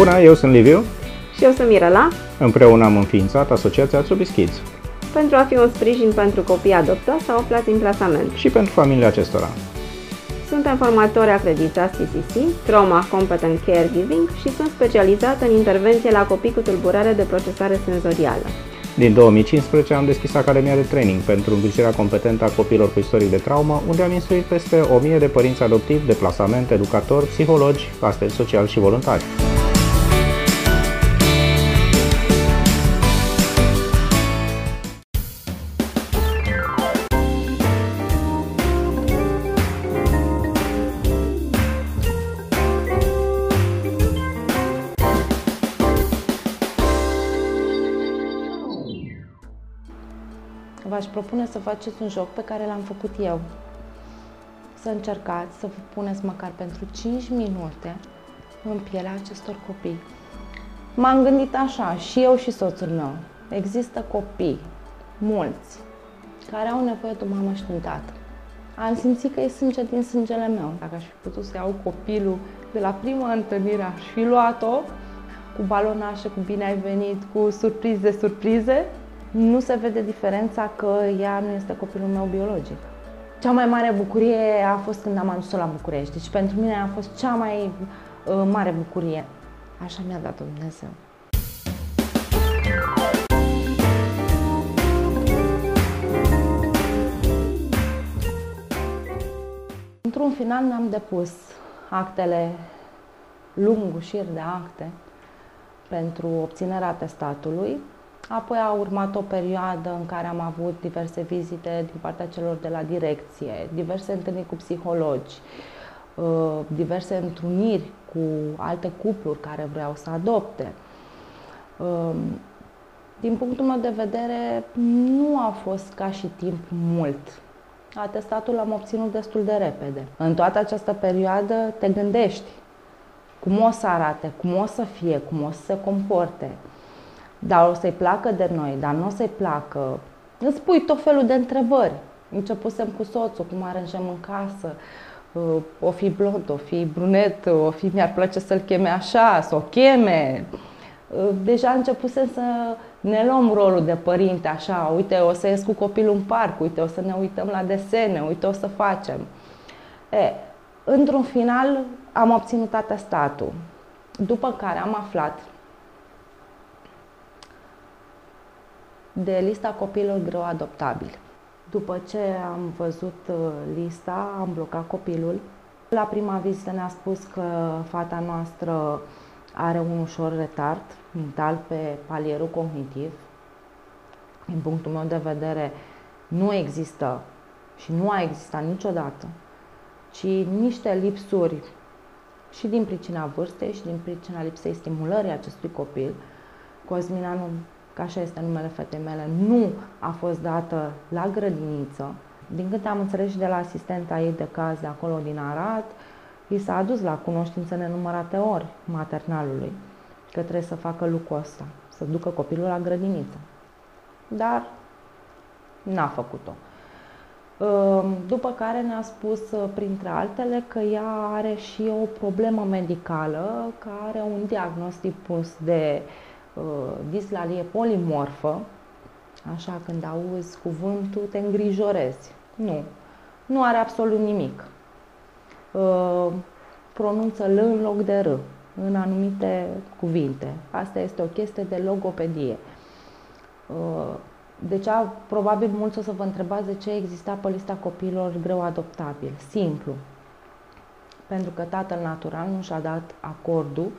Bună, eu sunt Liviu. Și eu sunt Mirela. Împreună am înființat Asociația Tsubis Kids. Pentru a fi un sprijin pentru copii adoptați sau aflați în plasament. Și pentru familia acestora. Suntem formatori acreditați CCC, Trauma Competent Caregiving și sunt specializat în intervenție la copii cu tulburare de procesare senzorială. Din 2015 am deschis Academia de Training pentru îngrijirea competentă a copiilor cu istoric de traumă, unde am instruit peste 1000 de părinți adoptivi, de plasament, educatori, psihologi, asistenti sociali și voluntari. Propune să faceți un joc pe care l-am făcut eu. Să încercați să vă puneți măcar pentru 5 minute în pielea acestor copii. M-am gândit așa, și eu și soțul meu. Există copii, mulți, care au nevoie de o mamă și de un tată. Am simțit că e sânge din sângele meu. Dacă aș fi putut să iau copilul de la prima întâlnire, aș fi luat-o cu balonașe, cu bine ai venit, cu surprize, surprize nu se vede diferența că ea nu este copilul meu biologic. Cea mai mare bucurie a fost când am adus-o la București. Deci pentru mine a fost cea mai uh, mare bucurie. Așa mi-a dat Dumnezeu. Într-un final mi-am depus actele, lungul șir de acte, pentru obținerea atestatului Apoi a urmat o perioadă în care am avut diverse vizite din partea celor de la direcție, diverse întâlniri cu psihologi, uh, diverse întruniri cu alte cupluri care vreau să adopte. Um, din punctul meu de vedere, nu a fost ca și timp mult. Atestatul l-am obținut destul de repede. În toată această perioadă te gândești cum o să arate, cum o să fie, cum o să se comporte, dar o să-i placă de noi, dar nu o să-i placă. Îți pui tot felul de întrebări. Începusem cu soțul, cum aranjăm în casă, uh, o fi blond, o fi brunet, o fi mi-ar place să-l cheme așa, să o cheme. Uh, deja începusem să ne luăm rolul de părinte, așa, uite, o să ies cu copilul în parc, uite, o să ne uităm la desene, uite, o să facem. E, într-un final am obținut atestatul, după care am aflat de lista copiilor greu adoptabili. După ce am văzut uh, lista, am blocat copilul. La prima vizită ne-a spus că fata noastră are un ușor retard mental pe palierul cognitiv. Din punctul meu de vedere, nu există și nu a existat niciodată, ci niște lipsuri și din pricina vârstei și din pricina lipsei stimulării acestui copil. Cosmina nu că așa este numele fetei mele, nu a fost dată la grădiniță. Din câte am înțeles și de la asistenta ei de caz de acolo din Arad, i s-a adus la cunoștință nenumărate ori maternalului că trebuie să facă lucrul ăsta, să ducă copilul la grădiniță. Dar n-a făcut-o. Ehm, după care ne-a spus, printre altele, că ea are și o problemă medicală, că are un diagnostic pus de uh, Uh, dislalie polimorfă, așa când auzi cuvântul te îngrijorezi. Nu, nu are absolut nimic. Uh, pronunță L în loc de R în anumite cuvinte. Asta este o chestie de logopedie. Uh, deci, probabil mulți o să vă întrebați de ce exista pe lista copiilor greu adoptabil. Simplu. Pentru că tatăl natural nu și-a dat acordul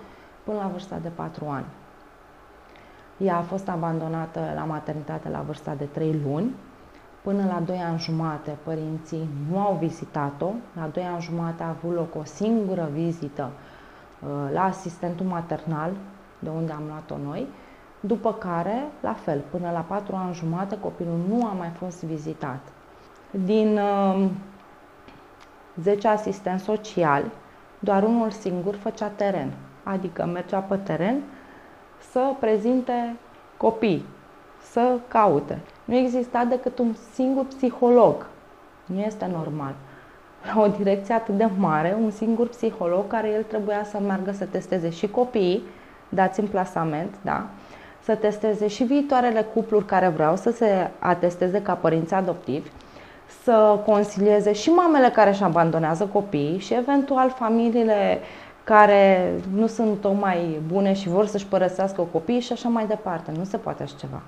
până la vârsta de 4 ani. Ea a fost abandonată la maternitate la vârsta de 3 luni. Până la 2 ani jumate, părinții nu au vizitat-o. La 2 ani jumate a avut loc o singură vizită uh, la asistentul maternal, de unde am luat-o noi, după care, la fel, până la 4 ani jumate, copilul nu a mai fost vizitat. Din 10 uh, asistenți sociali, doar unul singur făcea teren, adică mergea pe teren să prezinte copii, să caute. Nu exista decât un singur psiholog. Nu este normal. La o direcție atât de mare, un singur psiholog care el trebuia să meargă să testeze și copiii dați în plasament, da? Să testeze și viitoarele cupluri care vreau să se atesteze ca părinți adoptivi, să consilieze și mamele care își abandonează copiii și eventual familiile care nu sunt tocmai bune și vor să-și părăsească copiii și așa mai departe. Nu se poate așa ceva.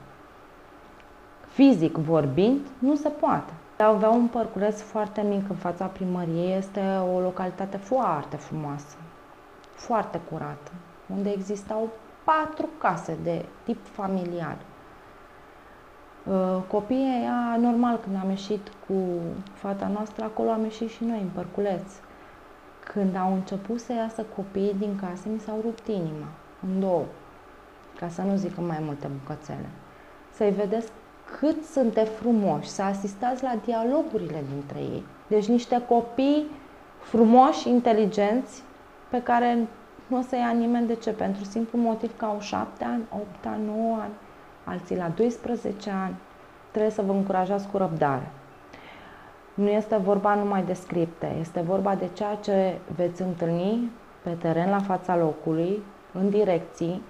Fizic vorbind, nu se poate. Avea un părculeț foarte mic în fața primăriei, este o localitate foarte frumoasă, foarte curată, unde existau patru case de tip familial. Uh, copiii ea, normal, când am ieșit cu fata noastră, acolo am ieșit și noi, în părculeț. Când au început să iasă copiii din casă, mi s-au rupt inima, în două, ca să nu zic mai multe bucățele. Să-i vedeți cât sunt de frumoși, să asistați la dialogurile dintre ei. Deci niște copii frumoși, inteligenți, pe care nu o să ia nimeni de ce? Pentru simplu motiv că au 7 ani, 8 ani, 9 ani, alții la 12 ani. Trebuie să vă încurajați cu răbdare. Nu este vorba numai de scripte, este vorba de ceea ce veți întâlni pe teren la fața locului, în direcții,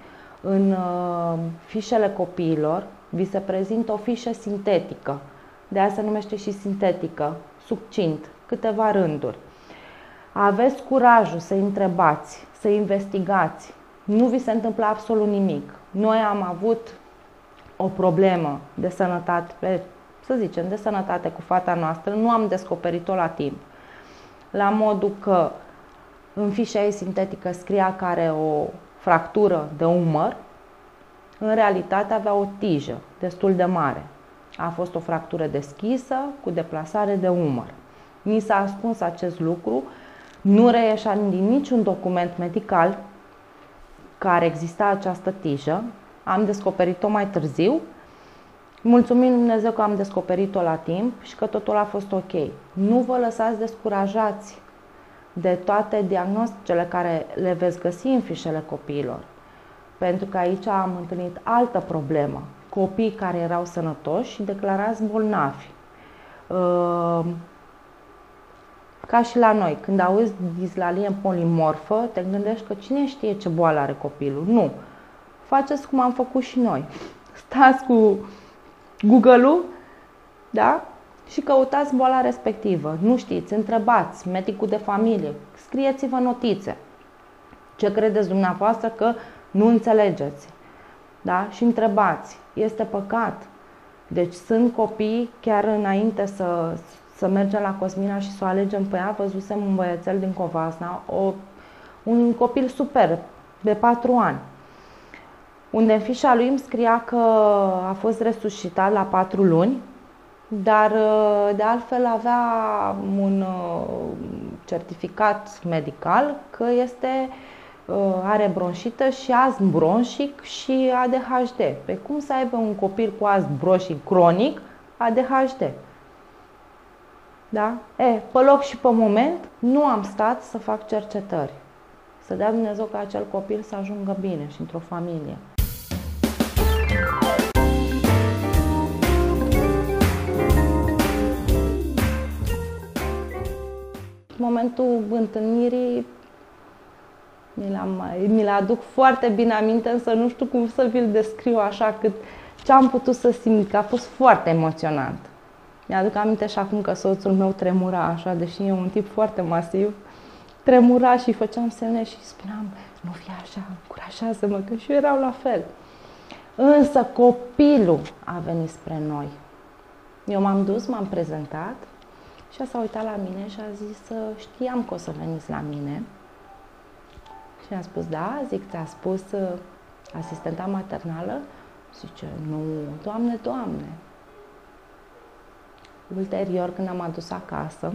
în uh, fișele copiilor, vi se prezintă o fișă sintetică. De asta se numește și sintetică, succint, câteva rânduri. Aveți curajul să întrebați, să investigați. Nu vi se întâmplă absolut nimic. Noi am avut o problemă de sănătate, să zicem, de sănătate cu fata noastră, nu am descoperit-o la timp. La modul că în fișa ei sintetică scria că are o fractură de umăr, în realitate avea o tijă destul de mare. A fost o fractură deschisă cu deplasare de umăr. Mi s-a ascuns acest lucru, nu reieșea din niciun document medical care exista această tijă. Am descoperit-o mai târziu. Mulțumim Dumnezeu că am descoperit-o la timp și că totul a fost ok. Nu vă lăsați descurajați de toate diagnosticele care le veți găsi în fișele copiilor. Pentru că aici am întâlnit altă problemă. Copii care erau sănătoși și declarați bolnavi. Uh, ca și la noi, când auzi dislalie polimorfă, te gândești că cine știe ce boală are copilul. Nu. Faceți cum am făcut și noi. Stați cu Google-ul, da? Și căutați boala respectivă. Nu știți, întrebați medicul de familie, scrieți-vă notițe. Ce credeți dumneavoastră că nu înțelegeți. Da? Și întrebați. Este păcat. Deci sunt copii, chiar înainte să, să mergem la Cosmina și să o alegem pe ea, văzusem un băiețel din Covasna, o, un copil super, de 4 ani, unde în fișa lui îmi scria că a fost resuscitat la 4 luni, dar de altfel avea un uh, certificat medical că este uh, Uh, are bronșită și astm bronșic și ADHD. Pe cum să aibă un copil cu astm bronșic cronic ADHD? Da? E, pe loc și pe moment nu am stat să fac cercetări. Să dea Dumnezeu ca acel copil să ajungă bine și într-o familie. Momentul întâlnirii mi, l-am, mi-l aduc foarte bine aminte, însă nu știu cum să vi-l descriu așa cât ce am putut să simt, că a fost foarte emoționant. Mi-aduc aminte și acum că soțul meu tremura așa, deși e un tip foarte masiv, tremura și făceam semne și spuneam, nu fi așa, încurajează-mă, că și eu erau la fel. Însă copilul a venit spre noi. Eu m-am dus, m-am prezentat și s-a uitat la mine și a zis, știam că o să veniți la mine, și am spus, da, zic, ți-a spus uh, asistenta maternală? Zice, nu, doamne, doamne. Ulterior, când am adus acasă,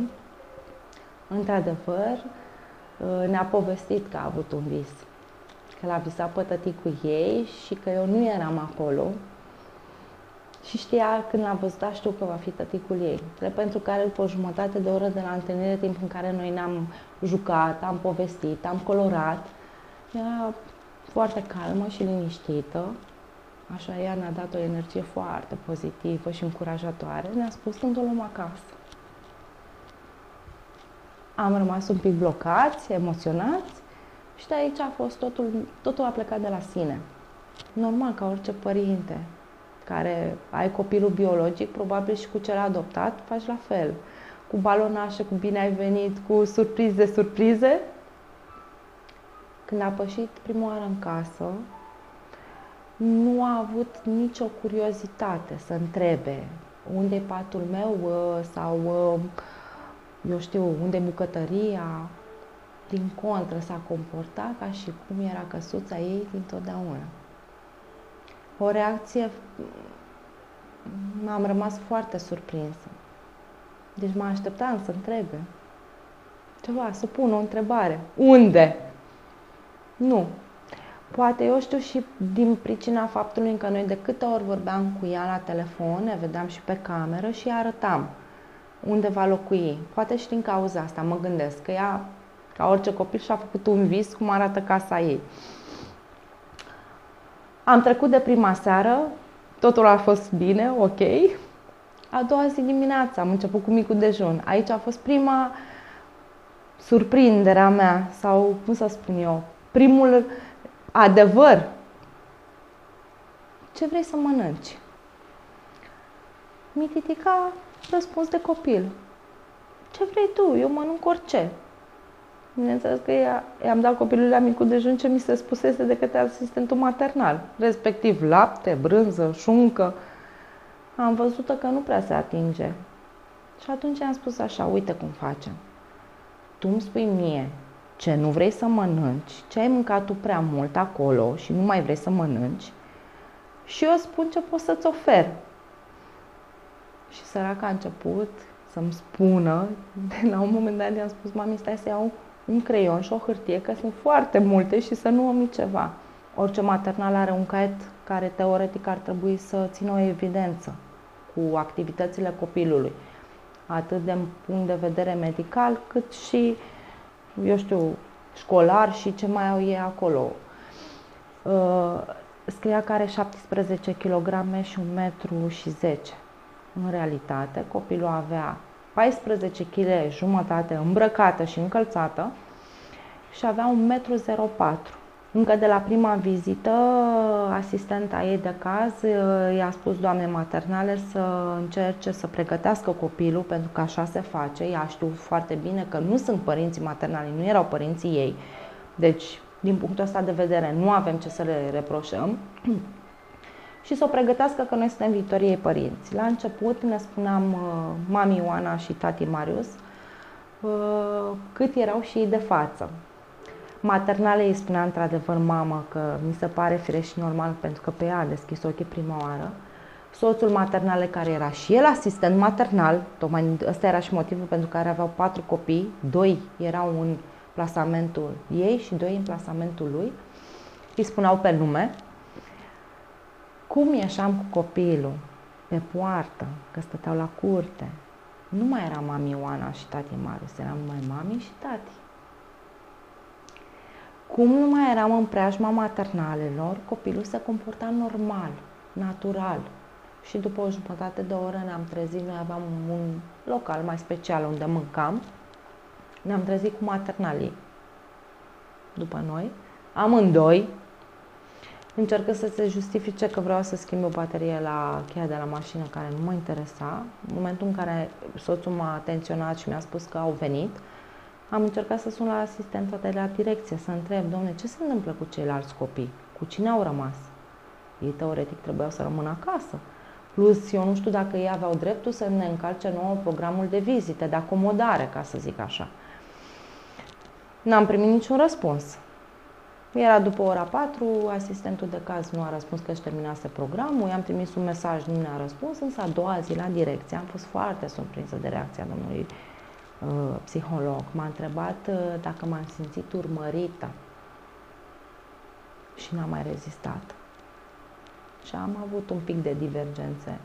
într-adevăr, uh, ne-a povestit că a avut un vis. Că l-a visat pe cu ei și că eu nu eram acolo. Și știa, când l-a văzut, da, știu că va fi tăticul ei. Pentru care, după o jumătate de oră de la întâlnire, timp în care noi ne-am jucat, am povestit, am colorat, era foarte calmă și liniștită. Așa, ea ne-a dat o energie foarte pozitivă și încurajatoare. Ne-a spus când o luăm acasă. Am rămas un pic blocați, emoționați Și de aici a fost totul, totul a plecat de la sine. Normal, ca orice părinte care ai copilul biologic, probabil și cu cel adoptat, faci la fel. Cu balonașe, cu bine ai venit, cu surprize, surprize. Când a pășit prima oară în casă, nu a avut nicio curiozitate să întrebe unde e patul meu ă, sau, ă, eu știu, unde e bucătăria. Din contră, s-a comportat ca și cum era căsuța ei dintotdeauna. O reacție, am rămas foarte surprinsă. Deci mă așteptam să întrebe. Ceva, să pun o întrebare. Unde? Nu. Poate, eu știu, și din pricina faptului că noi de câte ori vorbeam cu ea la telefon, ne vedeam și pe cameră și arătam unde va locui. Poate și din cauza asta mă gândesc că ea, ca orice copil, și-a făcut un vis cum arată casa ei. Am trecut de prima seară, totul a fost bine, ok. A doua zi dimineața am început cu micul dejun. Aici a fost prima surprindere a mea, sau cum să spun eu, primul adevăr. Ce vrei să mănânci? Mititica răspuns de copil. Ce vrei tu? Eu mănânc orice. Bineînțeles că i-am dat copilului la micul dejun ce mi se spusese de către asistentul maternal, respectiv lapte, brânză, șuncă. Am văzut că nu prea se atinge. Și atunci am spus așa, uite cum facem. Tu îmi spui mie ce nu vrei să mănânci, ce ai mâncat tu prea mult acolo și nu mai vrei să mănânci și eu spun ce pot să-ți ofer. Și săraca a început să-mi spună, de la un moment dat i-am spus, mami, stai să iau un creion și o hârtie, că sunt foarte multe și să nu omi ceva. Orice maternal are un caiet care teoretic ar trebui să țină o evidență cu activitățile copilului, atât din punct de vedere medical, cât și, eu știu, școlar și ce mai au ei acolo. Uh, scria că are 17 kg și 1 metru și 10. În realitate, copilul avea 14 kg jumătate îmbrăcată și încălțată și avea 1,04 m. Încă de la prima vizită, asistenta ei de caz uh, i-a spus doamne maternale să încerce să pregătească copilul, pentru că așa se face. Ea știu foarte bine că nu sunt părinții maternali, nu erau părinții ei. Deci, din punctul ăsta de vedere, nu avem ce să le reproșăm. și să o pregătească că noi suntem viitorii ei părinți. La început ne spuneam uh, mami Ioana și tati Marius uh, cât erau și ei de față. Maternale îi spunea într-adevăr mama că mi se pare firesc și normal pentru că pe ea a deschis ochii prima oară. Soțul maternale care era și el asistent maternal, tocmai ăsta era și motivul pentru care aveau patru copii, doi erau în plasamentul ei și doi în plasamentul lui, îi spuneau pe nume, cum ieșeam cu copilul pe poartă, că stăteau la curte, nu mai era mami Ioana și tati Marius, eram numai mami și tati. Cum nu mai eram în preajma maternalelor, copilul se comporta normal, natural. Și după o jumătate de oră ne-am trezit, noi aveam un local mai special unde mâncam, ne-am trezit cu maternalii după noi, amândoi, încercă să se justifice că vreau să schimb o baterie la cheia de la mașină care nu mă interesa. În momentul în care soțul m-a atenționat și mi-a spus că au venit, am încercat să sun la asistenta de la direcție, să întreb, domne, ce se întâmplă cu ceilalți copii? Cu cine au rămas? Ei teoretic trebuiau să rămână acasă. Plus, eu nu știu dacă ei aveau dreptul să ne încalce nouă programul de vizite, de acomodare, ca să zic așa. N-am primit niciun răspuns. Era după ora 4, asistentul de caz nu a răspuns că își terminase programul, i-am trimis un mesaj, nu ne-a răspuns, însă a doua zi la direcție am fost foarte surprinsă de reacția domnului uh, psiholog. M-a întrebat uh, dacă m-am simțit urmărită și n-am mai rezistat. Și am avut un pic de divergențe.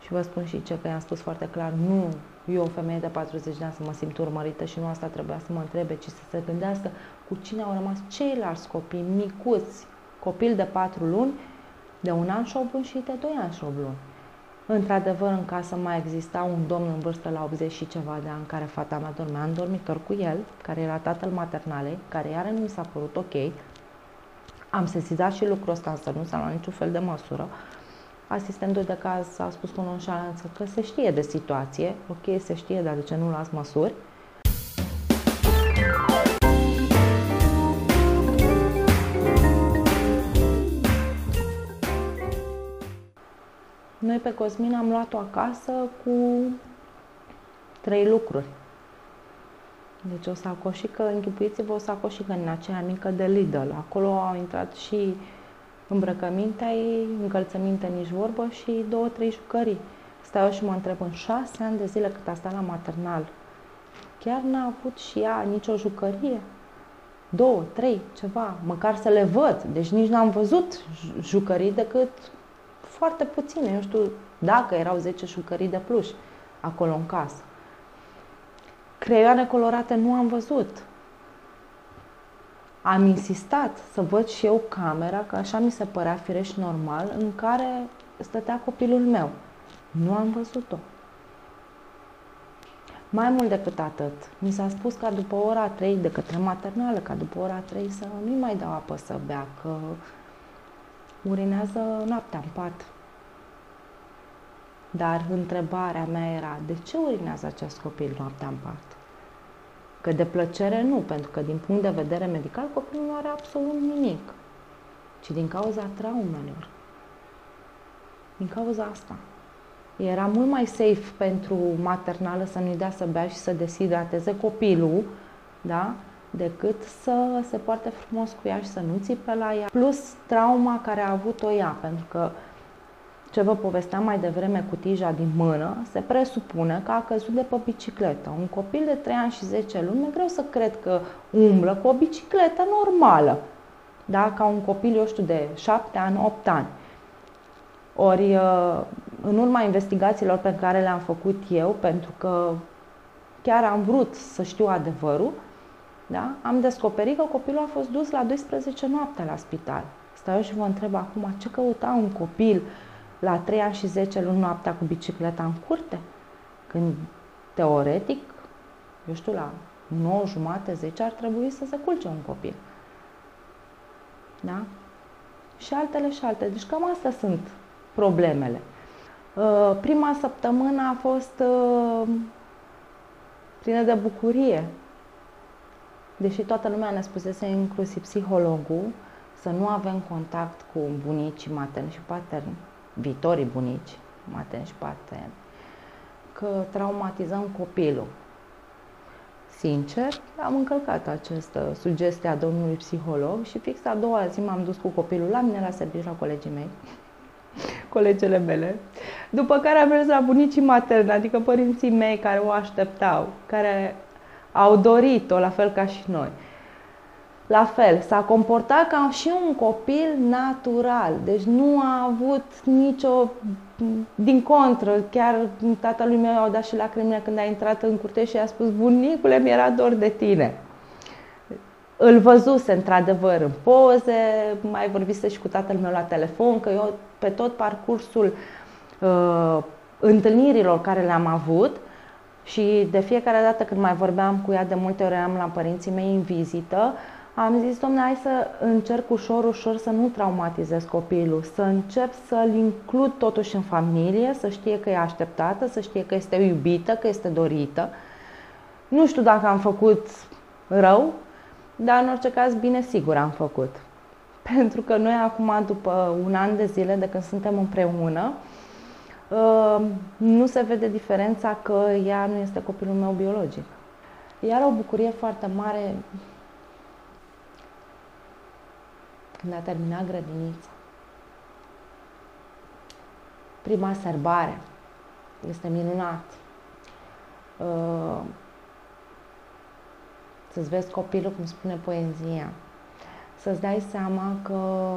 Și vă spun și ce, că i-am spus foarte clar, nu, eu, o femeie de 40 de ani, să mă simt urmărită și nu asta trebuia să mă întrebe, ci să se gândească cu cine au rămas ceilalți copii micuți, copil de 4 luni, de un an și 8 luni și de 2 ani și 8 luni. Într-adevăr, în casă mai exista un domn în vârstă la 80 și ceva de ani care fata mea dormea în dormitor cu el, care era tatăl maternalei, care iară nu mi s-a părut ok. Am sesizat și lucrul ăsta, însă nu s-a luat niciun fel de măsură. Asistentul de caz a spus cu nonșalanță că se știe de situație, ok, se știe, dar de ce nu luați măsuri? Noi pe Cosmin am luat-o acasă cu trei lucruri. Deci o sacoșică, închipuiți-vă o sacoșică în aceea mică de Lidl. Acolo au intrat și îmbrăcămintea ei, încălțăminte nici vorbă și două, trei jucării. Stau și mă întreb, în șase ani de zile cât a stat la maternal, chiar n-a avut și ea nicio jucărie? Două, trei, ceva, măcar să le văd. Deci nici n-am văzut jucării decât foarte puține, eu știu dacă erau 10 jucării de pluș acolo în casă. Creioane colorate nu am văzut. Am insistat să văd și eu camera, că așa mi se părea fireș normal, în care stătea copilul meu. Nu am văzut-o. Mai mult decât atât, mi s-a spus ca după ora 3 de către maternală, ca după ora 3 să nu mai dau apă să bea, că urinează noaptea în pat. Dar întrebarea mea era, de ce urinează acest copil noaptea în pat? Că de plăcere nu, pentru că din punct de vedere medical copilul nu are absolut nimic, ci din cauza traumelor. Din cauza asta. Era mult mai safe pentru maternală să nu-i dea să bea și să deshidrateze copilul, da? Decât să se poarte frumos cu ea și să nu țipe la ea. Plus trauma care a avut-o ea, pentru că ce vă povesteam mai devreme cu tija din mână, se presupune că a căzut de pe bicicletă. Un copil de 3 ani și 10 luni, e greu să cred că umblă cu o bicicletă normală. Da? Ca un copil, eu știu, de 7 ani, 8 ani. Ori, uh, în urma investigațiilor pe care le-am făcut eu, pentru că chiar am vrut să știu adevărul, da? am descoperit că copilul a fost dus la 12 noapte la spital. Stau și vă întreb acum, ce căuta un copil la 3 ani și 10 luni noaptea cu bicicleta în curte? Când, teoretic, eu știu, la 9 jumate, 10 ar trebui să se culce un copil. Da? Și altele și altele. Deci cam astea sunt problemele. Uh, prima săptămână a fost uh, plină de bucurie, deși toată lumea ne spusese, inclusiv psihologul, să nu avem contact cu bunicii materni și paterni, viitorii bunici materni și paterni, că traumatizăm copilul. Sincer, am încălcat această sugestie a domnului psiholog și fix a doua zi m-am dus cu copilul la mine la serviciu la colegii mei, colegele mele, după care am mers la bunicii materni, adică părinții mei care o așteptau, care au dorit-o, la fel ca și noi. La fel, s-a comportat ca și un copil natural, deci nu a avut nicio, din contră, chiar tatălui meu au dat și lacrimile când a intrat în curte și a spus, bunicule, mi-era dor de tine. Îl văzuse într-adevăr în poze, mai vorbise și cu tatăl meu la telefon, că eu pe tot parcursul uh, întâlnirilor care le-am avut, și de fiecare dată când mai vorbeam cu ea, de multe ori am la părinții mei în vizită, am zis, domnule, hai să încerc ușor, ușor să nu traumatizez copilul, să încep să-l includ totuși în familie, să știe că e așteptată, să știe că este iubită, că este dorită. Nu știu dacă am făcut rău, dar în orice caz, bine, sigur am făcut. Pentru că noi acum, după un an de zile de când suntem împreună, Ehm, nu se vede diferența că ea nu este copilul meu biologic. Iar o bucurie foarte mare când a terminat grădinița. Prima serbare este minunat. Ehm, să-ți vezi copilul cum spune poezia. Să-ți dai seama că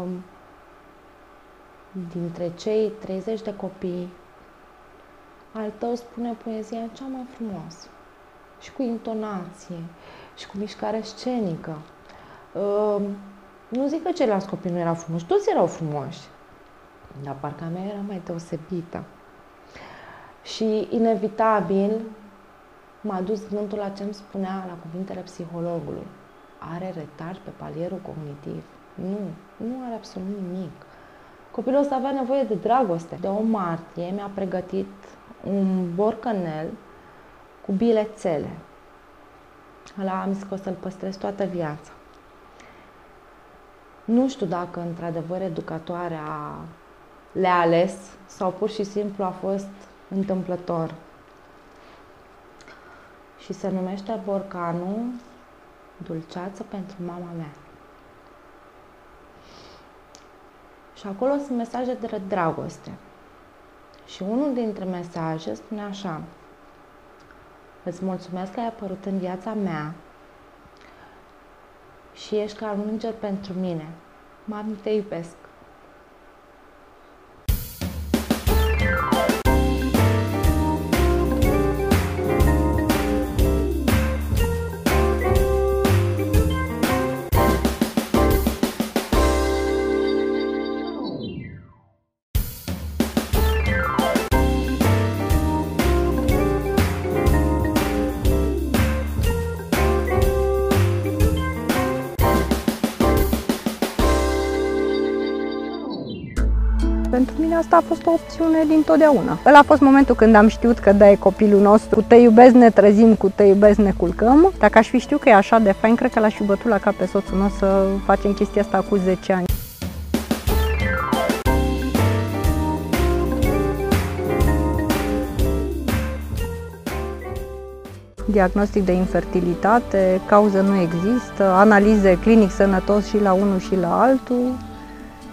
dintre cei 30 de copii al tău spune poezia cea mai frumoasă și cu intonație și cu mișcare scenică. Uh, nu zic că ceilalți copii nu erau frumoși, toți erau frumoși, dar parcă a mea era mai deosebită. Și inevitabil m-a dus gândul la ce îmi spunea la cuvintele psihologului. Are retard pe palierul cognitiv? Nu, nu are absolut nimic. Copilul ăsta avea nevoie de dragoste. De o martie mi-a pregătit un borcanel cu bilețele. Ăla am zis că o să-l păstrez toată viața. Nu știu dacă într-adevăr educatoarea le-a ales sau pur și simplu a fost întâmplător. Și se numește borcanul Dulceață pentru mama mea. Și acolo sunt mesaje de dragoste. Și unul dintre mesaje spune așa, Îți mulțumesc că ai apărut în viața mea și ești ca un înger pentru mine. Mami, te iubesc. Asta a fost o opțiune din totdeauna. Ăla a fost momentul când am știut că da, e copilul nostru. Cu te iubesc ne trezim, cu te iubesc ne culcăm. Dacă aș fi știut că e așa de fain, cred că l-aș fi bătut la cap pe soțul nostru să facem chestia asta cu 10 ani. diagnostic de infertilitate, cauză nu există, analize clinic sănătos și la unul și la altul,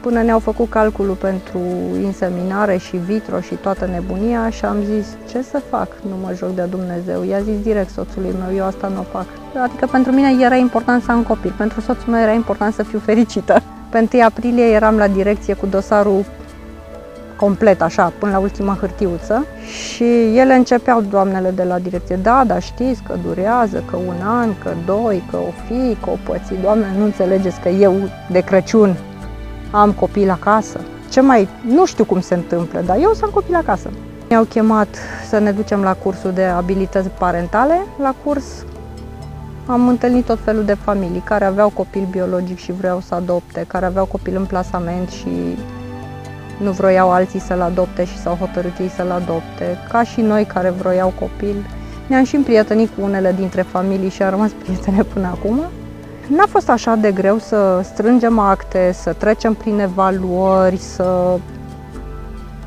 până ne-au făcut calculul pentru inseminare și vitro și toată nebunia și am zis, ce să fac? Nu mă joc de Dumnezeu. I-a zis direct soțului meu, eu asta nu o fac. Adică pentru mine era important să am copil, pentru soțul meu era important să fiu fericită. Pe 1 aprilie eram la direcție cu dosarul complet, așa, până la ultima hârtiuță și ele începeau, doamnele de la direcție, da, dar știți că durează, că un an, că doi, că o fi, că o păți. Doamne, nu înțelegeți că eu de Crăciun am copil acasă. Ce mai, nu știu cum se întâmplă, dar eu să am copil acasă. Mi-au chemat să ne ducem la cursul de abilități parentale. La curs am întâlnit tot felul de familii care aveau copil biologic și vreau să adopte, care aveau copil în plasament și nu vroiau alții să-l adopte și s-au hotărât ei să-l adopte, ca și noi care vroiau copil. Ne-am și împrietenit cu unele dintre familii și am rămas prietene până acum. N-a fost așa de greu să strângem acte, să trecem prin evaluări, să...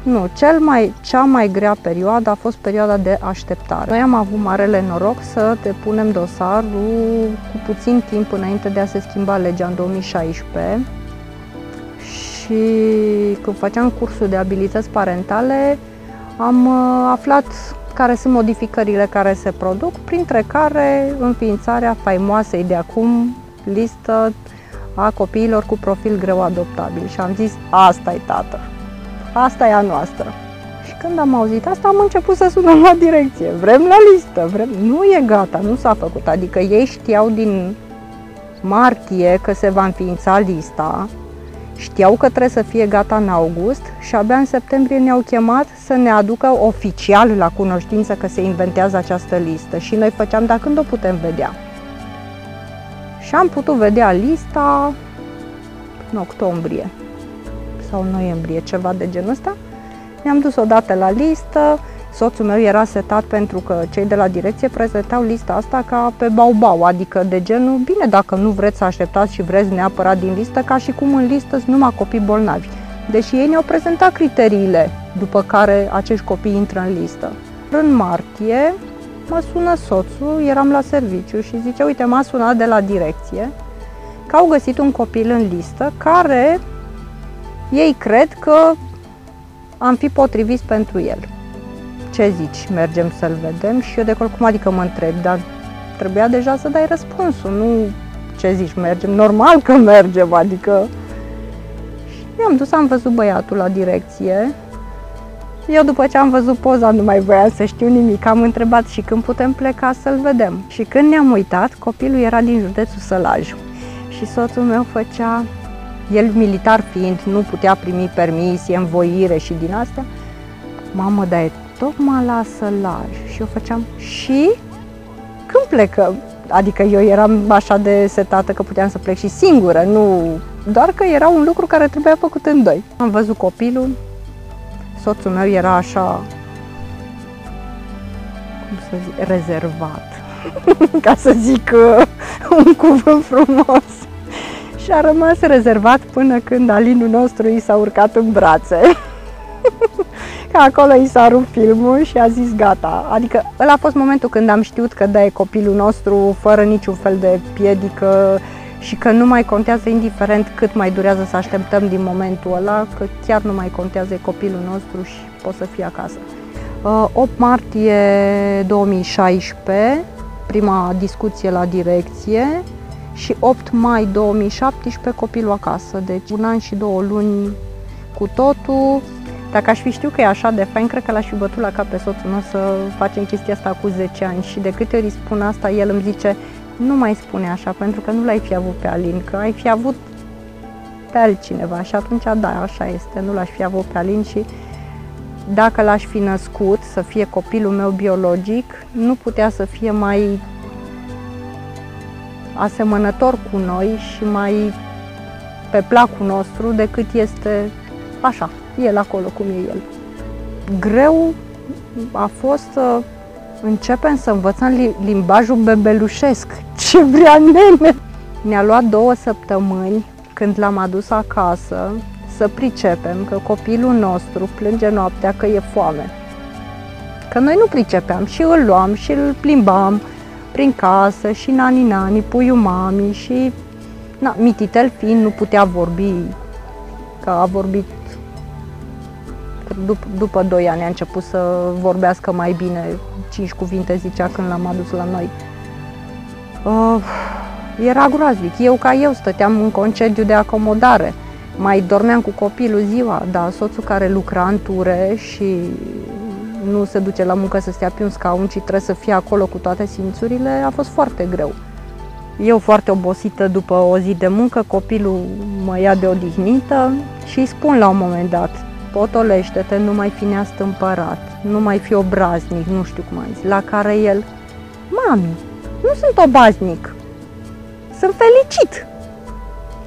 Nu, cel mai, cea mai grea perioadă a fost perioada de așteptare. Noi am avut marele noroc să depunem dosarul cu puțin timp înainte de a se schimba legea în 2016 și când făceam cursul de abilități parentale am uh, aflat care sunt modificările care se produc, printre care înființarea faimoasei de acum listă a copiilor cu profil greu adoptabil. Și am zis, asta e tată, asta e a noastră. Și când am auzit asta, am început să sunăm la direcție, vrem la listă, vrem... Nu e gata, nu s-a făcut, adică ei știau din martie că se va înființa lista, știau că trebuie să fie gata în august și abia în septembrie ne-au chemat să ne aducă oficial la cunoștință că se inventează această listă. Și noi făceam, dar când o putem vedea? Și am putut vedea lista în octombrie sau noiembrie, ceva de genul ăsta. Ne-am dus odată la listă, soțul meu era setat pentru că cei de la direcție prezentau lista asta ca pe baubau, adică de genul, bine, dacă nu vreți să așteptați și vreți neapărat din listă, ca și cum în listă sunt numai copii bolnavi. Deși ei ne-au prezentat criteriile după care acești copii intră în listă. În martie mă sună soțul, eram la serviciu și zice, uite, m-a sunat de la direcție că au găsit un copil în listă care ei cred că am fi potriviți pentru el. Ce zici, mergem să-l vedem? Și eu de acolo, cum adică mă întreb, dar trebuia deja să dai răspunsul, nu ce zici, mergem? Normal că mergem, adică... Și mi-am dus, am văzut băiatul la direcție, eu după ce am văzut poza nu mai voiam să știu nimic, am întrebat și când putem pleca să-l vedem. Și când ne-am uitat, copilul era din județul Sălaj și soțul meu făcea, el militar fiind, nu putea primi permisie, învoire și din astea. Mamă, dar e tocmai la sălaj. Și eu făceam, și când plecăm? Adică eu eram așa de setată că puteam să plec și singură, nu... Doar că era un lucru care trebuia făcut în doi. Am văzut copilul, soțul meu era așa, cum să zic, rezervat, ca să zic uh, un cuvânt frumos. Și a rămas rezervat până când Alinul nostru i s-a urcat în brațe. că acolo i s-a rupt filmul și a zis gata. Adică ăla a fost momentul când am știut că da, e copilul nostru fără niciun fel de piedică și că nu mai contează indiferent cât mai durează să așteptăm din momentul ăla, că chiar nu mai contează copilul nostru și poți să fie acasă. 8 uh, martie 2016, prima discuție la direcție și 8 mai 2017 copilul acasă, deci un an și două luni cu totul. Dacă aș fi știut că e așa de fain, cred că l-aș fi bătut la cap pe soțul meu să facem chestia asta cu 10 ani și de câte ori îi spun asta, el îmi zice nu mai spune așa, pentru că nu l-ai fi avut pe Alin, că ai fi avut pe altcineva și atunci da, așa este, nu l-aș fi avut pe Alin și dacă l-aș fi născut să fie copilul meu biologic, nu putea să fie mai asemănător cu noi și mai pe placul nostru decât este așa, el acolo cum e el. Greu a fost să începem să învățăm limbajul bebelușesc. Ce vrea nene! Ne-a luat două săptămâni când l-am adus acasă să pricepem că copilul nostru plânge noaptea că e foame. Că noi nu pricepeam și îl luam și îl plimbam prin casă și nani-nani, puiul mami și na, mititel fiind nu putea vorbi, că a vorbit după, după 2 ani a început să vorbească mai bine, 5 cuvinte zicea când l-am adus la noi. Uh, era groaznic. Eu ca eu stăteam în concediu de acomodare. Mai dormeam cu copilul ziua, dar soțul care lucra în ture și nu se duce la muncă să stea pe un scaun, ci trebuie să fie acolo cu toate simțurile, a fost foarte greu. Eu foarte obosită după o zi de muncă, copilul mă ia de odihnită și îi spun la un moment dat, potolește-te, nu mai fi neastâmpărat, nu mai fi obraznic, nu știu cum ai zis, la care el, mami, nu sunt obaznic, sunt felicit.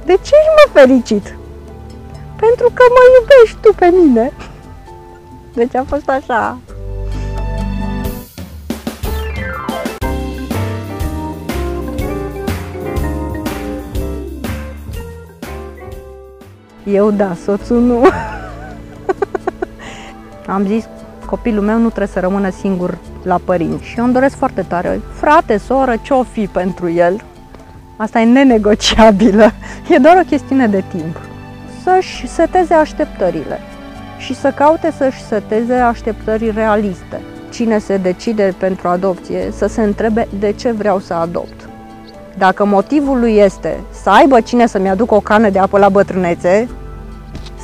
De ce ești mă fericit? Pentru că mă iubești tu pe mine. Deci a fost așa. Eu da, soțul nu. Am zis, copilul meu nu trebuie să rămână singur la părinți și eu îmi doresc foarte tare. Frate, soră, ce-o fi pentru el? Asta e nenegociabilă. E doar o chestiune de timp. Să-și seteze așteptările și să caute să-și seteze așteptări realiste. Cine se decide pentru adopție să se întrebe de ce vreau să adopt. Dacă motivul lui este să aibă cine să-mi aducă o cană de apă la bătrânețe,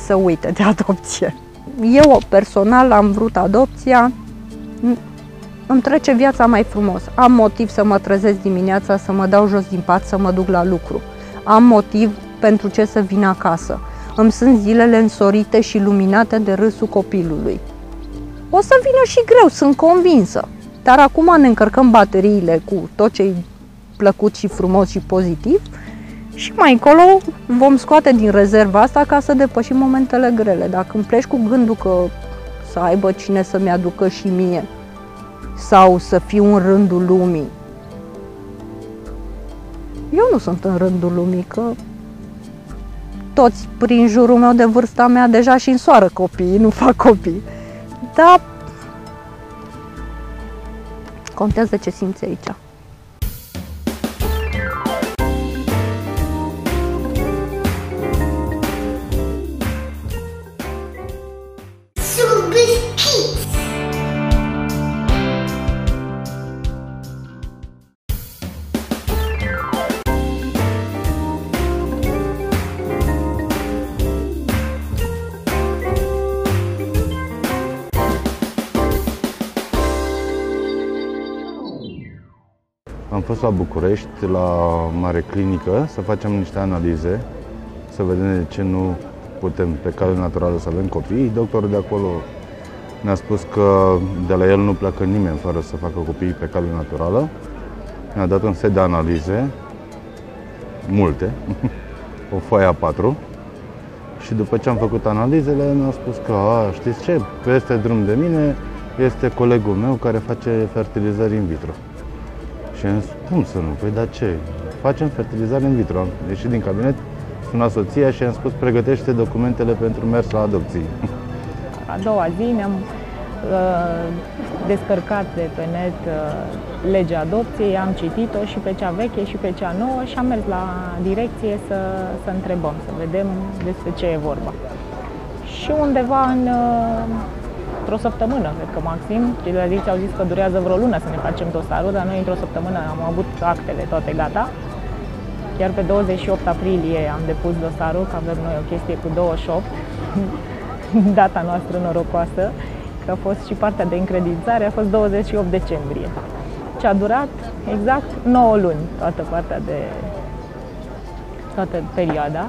să uite de adopție. Eu personal am vrut adopția, îmi trece viața mai frumos. Am motiv să mă trezesc dimineața, să mă dau jos din pat, să mă duc la lucru. Am motiv pentru ce să vin acasă îmi sunt zilele însorite și luminate de râsul copilului. O să vină și greu, sunt convinsă. Dar acum ne încărcăm bateriile cu tot ce e plăcut și frumos și pozitiv și mai încolo vom scoate din rezerva asta ca să depășim momentele grele. Dacă îmi pleci cu gândul că să aibă cine să-mi aducă și mie sau să fiu în rândul lumii, eu nu sunt în rândul lumii, că toți prin jurul meu de vârsta mea deja și însoară copii, nu fac copii. Dar contează ce simți aici. Fost la București, la mare clinică, să facem niște analize, să vedem de ce nu putem pe cale naturală să avem copii. Doctorul de acolo Ne-a spus că de la el nu pleacă nimeni fără să facă copii pe cale naturală. Ne-a dat un set de analize, multe, o foaie A4. Și după ce am făcut analizele, mi-au spus că, a, știți ce, peste drum de mine este colegul meu care face fertilizări in vitro. Și am zis, cum să nu? Păi da ce? Facem fertilizare in vitro. Am ieșit din cabinet, sunat soția și am spus, pregătește documentele pentru mers la adopții. A doua zi ne-am uh, descărcat de pe net uh, legea adopției, am citit-o și pe cea veche și pe cea nouă și am mers la direcție să, să întrebăm, să vedem despre ce e vorba. Și undeva în uh, într-o săptămână, cred că maxim. Ceilalți au zis că durează vreo lună să ne facem dosarul, dar noi într-o săptămână am avut actele toate gata. Chiar pe 28 aprilie am depus dosarul, că avem noi o chestie cu 28, data noastră norocoasă, că a fost și partea de încredințare, a fost 28 decembrie. Ce a durat exact 9 luni, toată partea de toată perioada.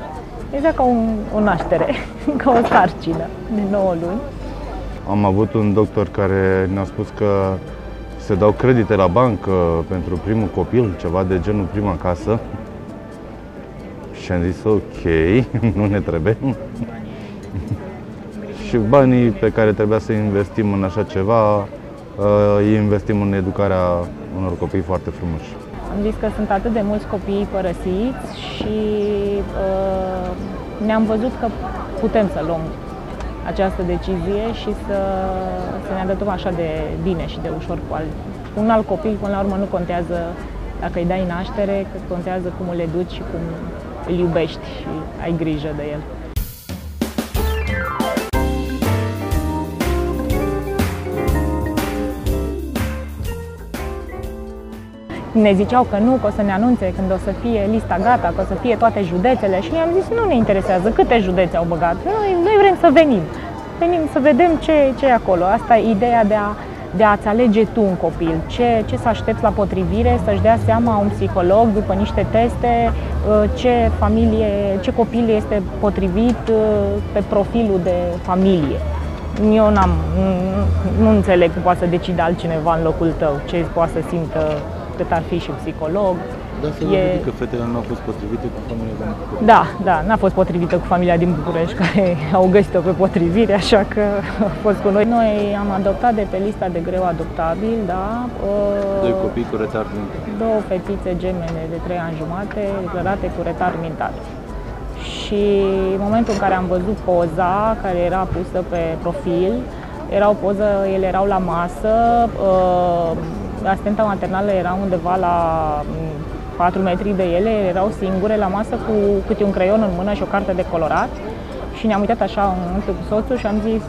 Exact ca un, o naștere, ca o sarcină de 9 luni. Am avut un doctor care ne-a spus că se dau credite la bancă pentru primul copil, ceva de genul prima casă. Și am zis, ok, nu ne trebuie. și banii pe care trebuia să investim în așa ceva, uh, îi investim în educarea unor copii foarte frumoși. Am zis că sunt atât de mulți copii părăsiți și uh, ne-am văzut că putem să luăm această decizie și să, să ne adătăm așa de bine și de ușor cu alt. Un alt copil, până la urmă, nu contează dacă îi dai naștere, că contează cum îl educi și cum îl iubești și ai grijă de el. Ne ziceau că nu, că o să ne anunțe când o să fie lista gata, că o să fie toate județele și i-am zis nu ne interesează câte județe au băgat, noi, noi vrem să venim, venim să vedem ce, ce e acolo. Asta e ideea de a, de a-ți alege tu un copil, ce, ce să aștepți la potrivire, să-și dea seama un psiholog după niște teste uh, ce familie, ce copil este potrivit uh, pe profilul de familie. Eu n-am, nu, nu înțeleg cum poate să decide altcineva în locul tău, ce poate să simtă cât ar fi și psiholog. Dar se e... că fetele nu au fost potrivite cu familia din București. Da, da, n-a fost potrivită cu familia din București, care au găsit-o pe potrivire, așa că a fost cu noi. Noi am adoptat de pe lista de greu adoptabil, da. Doi copii cu retard mental. Două fetițe gemene de 3 ani jumate, declarate cu retard mental. Și în momentul în care am văzut poza care era pusă pe profil, era o poză, ele erau la masă, uh, asistenta maternală era undeva la 4 mm, metri de ele, erau singure la masă cu câte un creion în mână și o carte de colorat și ne-am uitat așa în multe cu soțul și am zis,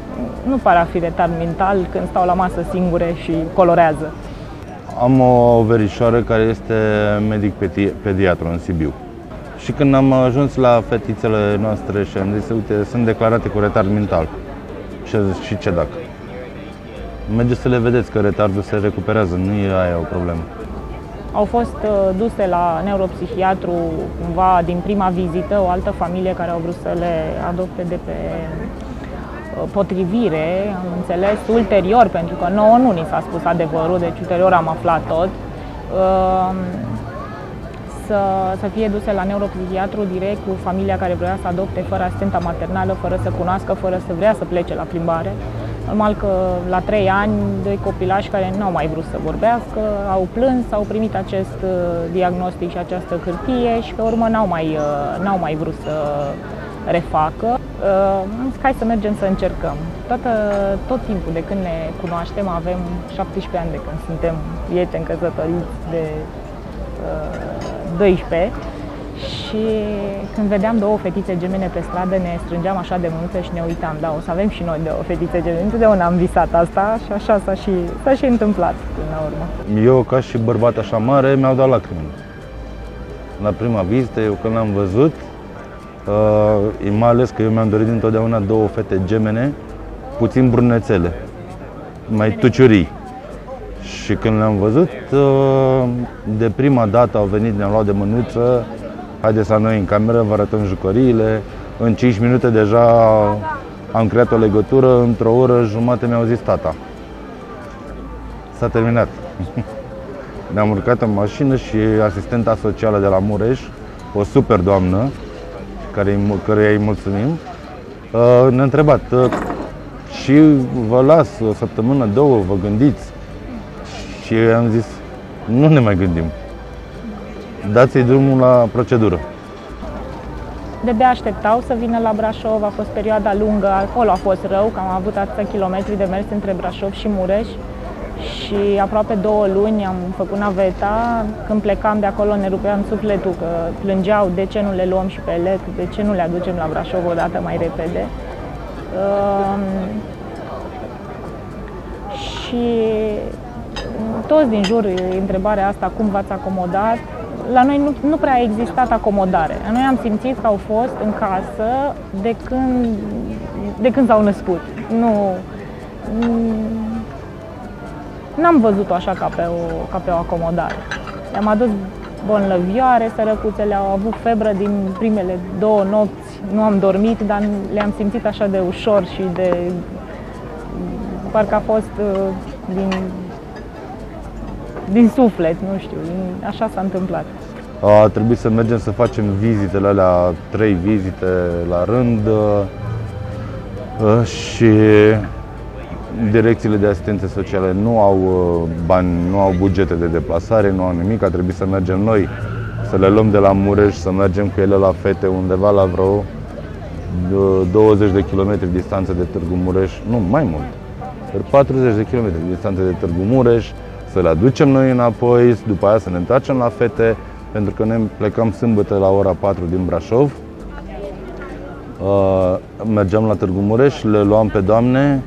nu pare a fi retard mental când stau la masă singure și colorează. Am o verișoară care este medic pedi- pediatru în Sibiu. Și când am ajuns la fetițele noastre și am zis, uite, sunt declarate cu retard mental. Și, și ce dacă? Mergeți să le vedeți că retardul se recuperează, nu e aia o problemă. Au fost uh, duse la neuropsihiatru cumva din prima vizită o altă familie care au vrut să le adopte de pe uh, potrivire, am înțeles ulterior, pentru că nouă nu ni s-a spus adevărul, deci ulterior am aflat tot, uh, să, să fie duse la neuropsihiatru direct cu familia care vrea să adopte fără asistenta maternală, fără să cunoască, fără să vrea să plece la plimbare. Normal că la trei ani, doi copilași care nu au mai vrut să vorbească, au plâns, au primit acest uh, diagnostic și această hârtie și pe urmă n-au mai, uh, n-au mai vrut să refacă. Uh, am zis, hai să mergem să încercăm. Toată, tot timpul de când ne cunoaștem, avem 17 ani de când suntem prieteni căsătoriți de uh, 12 și când vedeam două fetițe gemene pe stradă, ne strângeam așa de multe și ne uitam, da, o să avem și noi două fetițe gemene. Întotdeauna am visat asta și așa s-a și, s-a și întâmplat până la urmă. Eu, ca și bărbat așa mare, mi-au dat lacrimi. La prima vizită, eu când l-am văzut, uh, mai ales că eu mi-am dorit întotdeauna două fete gemene, puțin brunețele, mai tuciurii. Și când le-am văzut, uh, de prima dată au venit, ne-au luat de mânuță, haideți la noi în cameră, vă arătăm jucăriile. În 5 minute deja am creat o legătură, într-o oră jumate mi-au zis tata. S-a terminat. Ne-am urcat în mașină și asistenta socială de la Mureș, o super doamnă, care care îi mulțumim, uh, ne-a întrebat uh, și vă las o săptămână, două, vă gândiți. Și am zis, nu ne mai gândim. Dați-i drumul la procedură. De așteptau să vină la Brașov, a fost perioada lungă, acolo a fost rău, că am avut atâția kilometri de mers între Brașov și Mureș și aproape două luni am făcut naveta. Când plecam de acolo ne rupeam sufletul că plângeau de ce nu le luăm și pe ele, de ce nu le aducem la Brașov o dată mai repede. Um, și toți din jur întrebarea asta, cum v-ați acomodat, la noi nu, nu prea a existat acomodare. Noi am simțit că au fost în casă de când, de când s-au născut. Nu, n-am văzut-o așa ca pe o, ca pe o acomodare. Le-am adus bolnăvioare, sărăcuțele au avut febră din primele două nopți, nu am dormit, dar le-am simțit așa de ușor și de... parcă a fost uh, din, din suflet, nu știu, din, așa s-a întâmplat. A trebuit să mergem să facem vizitele alea, trei vizite la rând uh, și direcțiile de asistență socială nu au uh, bani, nu au bugete de deplasare, nu au nimic, a trebuit să mergem noi, să le luăm de la Mureș, să mergem cu ele la fete undeva la vreo 20 uh, de kilometri distanță de Târgu Mureș, nu, mai mult, 40 de kilometri distanță de Târgu Mureș, să le aducem noi înapoi, după aia să ne întoarcem la fete, pentru că ne plecăm sâmbătă la ora 4 din Brașov. Uh, mergeam la Târgu Mureș, le luam pe doamne,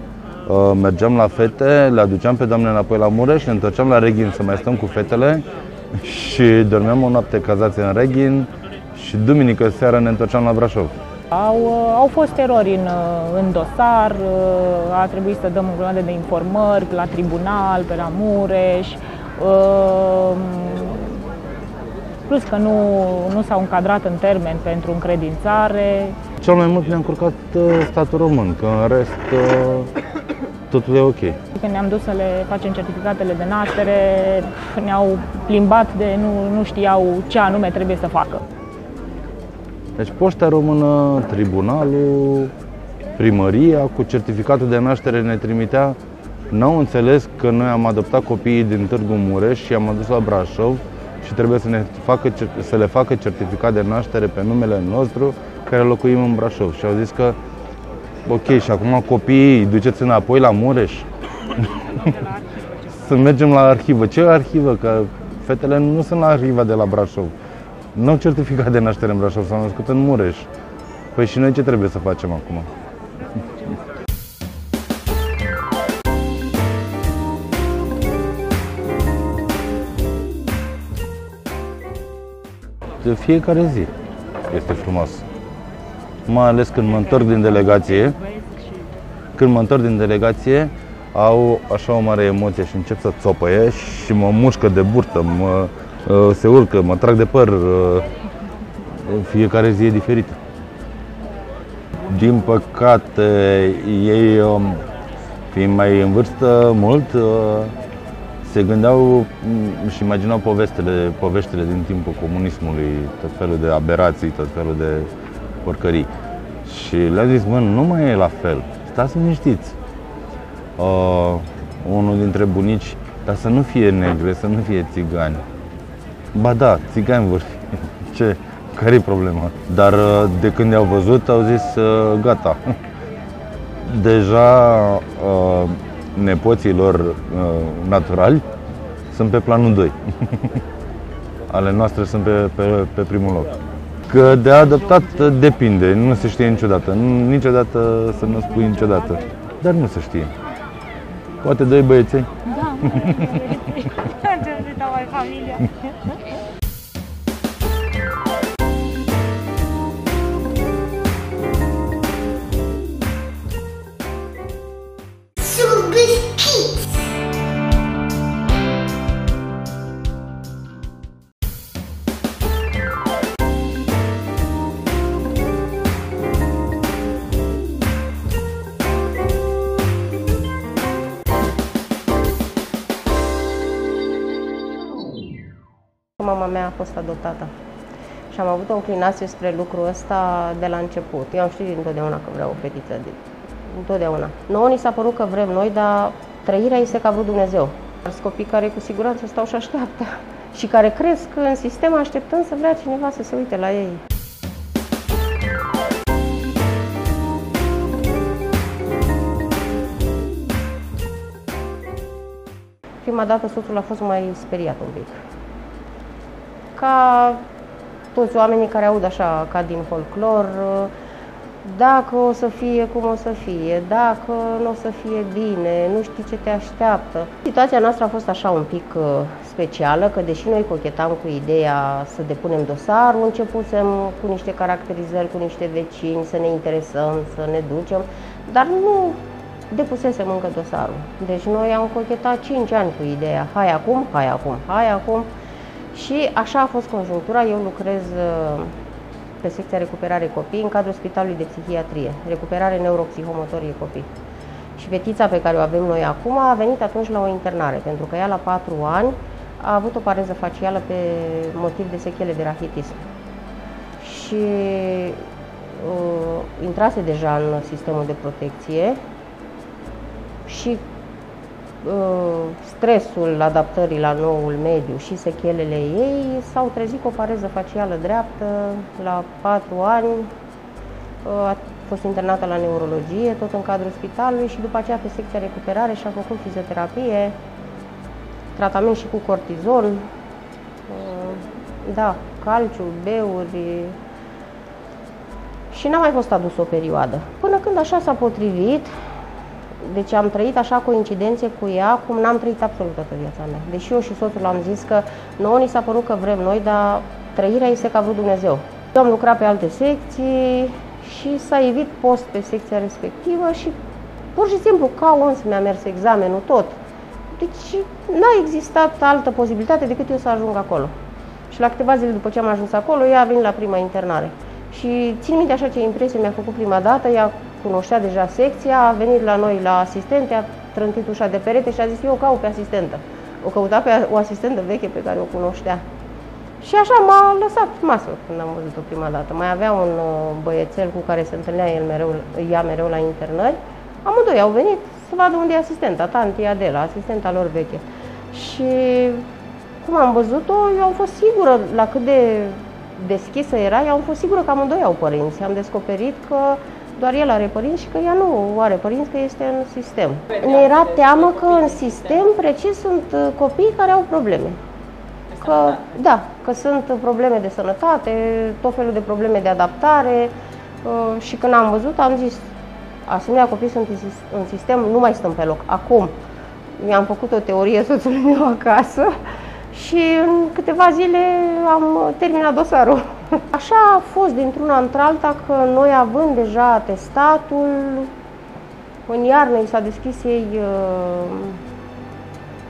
Uh, mergeam la fete, le aduceam pe doamne înapoi la Mureș, ne întorceam la Reghin să mai stăm cu fetele și dormeam o noapte cazați în Reghin și duminică seara ne întorceam la Brașov. Au, uh, au fost erori în, uh, în dosar, a trebuit să dăm o grămadă de informări la tribunal, pe la Mureș, plus că nu, nu s-au încadrat în termen pentru încredințare. Cel mai mult ne-a încurcat statul român, că în rest totul e ok. Când ne-am dus să le facem certificatele de naștere, ne-au plimbat de nu, nu știau ce anume trebuie să facă. Deci Poșta Română, Tribunalul, Primăria cu certificatul de naștere ne trimitea N-au înțeles că noi am adoptat copiii din Târgu Mureș și am adus la Brașov și trebuie să, ne facă, să le facă certificat de naștere pe numele nostru care locuim în Brașov. Și au zis că Ok, și acum copiii duceți înapoi la Mureș? să mergem la arhivă. Ce arhivă? Că fetele nu sunt la arhiva de la Brașov. Nu au certificat de naștere în Brașov, s-au născut în Mureș. Păi și noi ce trebuie să facem acum? De fiecare zi este frumos mai ales când mă întorc din delegație. Când mă întorc din delegație, au așa o mare emoție și încep să țopăie și mă mușcă de burtă, mă, uh, se urcă, mă trag de păr. Uh, fiecare zi e diferită. Din păcate, ei, um, fiind mai în vârstă mult, uh, se gândeau mm, și imaginau povestele, poveștile din timpul comunismului, tot felul de aberații, tot felul de porcării. Și le-a zis, mă, nu mai e la fel, stați liniștiți. Uh, unul dintre bunici, dar să nu fie negre, să nu fie țigani. Ba da, țigani vor fi. Ce? care e problema? Dar uh, de când i-au văzut, au zis, uh, gata. Deja uh, nepoților uh, naturali sunt pe planul 2. Ale noastre sunt pe, pe, pe primul loc. Că de adoptat depinde, nu se știe niciodată. Niciodată să nu spui niciodată. Dar nu se știe. Poate doi băieței? Da. Ce mai familia. Fost adoptată. Și am avut o înclinație spre lucrul ăsta de la început. Eu am știut întotdeauna că vreau o fetiță, de, întotdeauna. Nouă ni s-a părut că vrem noi, dar trăirea este ca vrut Dumnezeu. Sunt copii care cu siguranță stau și așteaptă și care cresc în sistem așteptând să vrea cineva să se uite la ei. Prima dată soțul a fost mai speriat un pic. Ca toți oamenii care aud așa, ca din folclor, dacă o să fie cum o să fie, dacă nu o să fie bine, nu știi ce te așteaptă. Situația noastră a fost așa un pic uh, specială, că deși noi cochetam cu ideea să depunem dosarul, începusem cu niște caracterizări, cu niște vecini, să ne interesăm, să ne ducem, dar nu depusesem încă dosarul. Deci noi am cochetat 5 ani cu ideea, hai acum, hai acum, hai acum. Și așa a fost conjunctura, eu lucrez uh, pe secția recuperare copii în cadrul Spitalului de Psihiatrie, recuperare neuropsihomotorie copii. Și fetița pe care o avem noi acum a venit atunci la o internare, pentru că ea la 4 ani a avut o pareză facială pe motiv de sechele de rahitism. Și uh, intrase deja în sistemul de protecție și uh, stresul adaptării la noul mediu și sechelele ei s-au trezit cu o pareză facială dreaptă la 4 ani, uh, a fost internată la neurologie, tot în cadrul spitalului și după aceea pe secția recuperare și-a făcut fizioterapie, tratament și cu cortizol, uh, da, calciu, beuri, și n-a mai fost adus o perioadă. Până când așa s-a potrivit, deci am trăit așa coincidențe cu ea, cum n-am trăit absolut toată viața mea. Deși eu și soțul am zis că nouă ni s-a părut că vrem noi, dar trăirea este ca vrut Dumnezeu. Eu am lucrat pe alte secții și s-a evit post pe secția respectivă și pur și simplu ca uns mi-a mers examenul tot. Deci n-a existat altă posibilitate decât eu să ajung acolo. Și la câteva zile după ce am ajuns acolo, ea a venit la prima internare. Și țin minte așa ce impresie mi-a făcut prima dată, ea cunoștea deja secția, a venit la noi la asistente, a trântit ușa de perete și a zis, eu o caut pe asistentă. O căuta pe o asistentă veche pe care o cunoștea. Și așa m-a lăsat masă când am văzut-o prima dată. Mai avea un uh, băiețel cu care se întâlnea el mereu, ea mereu la internări. Amândoi au venit să vadă unde e asistenta, tanti Adela, asistenta lor veche. Și cum am văzut-o, eu am fost sigură la cât de deschisă era, eu am fost sigură că amândoi au părinți. Am descoperit că doar el are părinți și că ea nu are părinți, că este în sistem. Ne era teamă că în sistem precis sunt uh, copii care au probleme. Că, da, că sunt probleme de sănătate, tot felul de probleme de adaptare uh, și când am văzut am zis, asemenea copii sunt în sistem, nu mai stăm pe loc. Acum, mi-am făcut o teorie soțului meu acasă și în câteva zile am terminat dosarul. Așa a fost dintr-una într-alta că noi având deja atestatul, în iarnă i s-a deschis ei uh,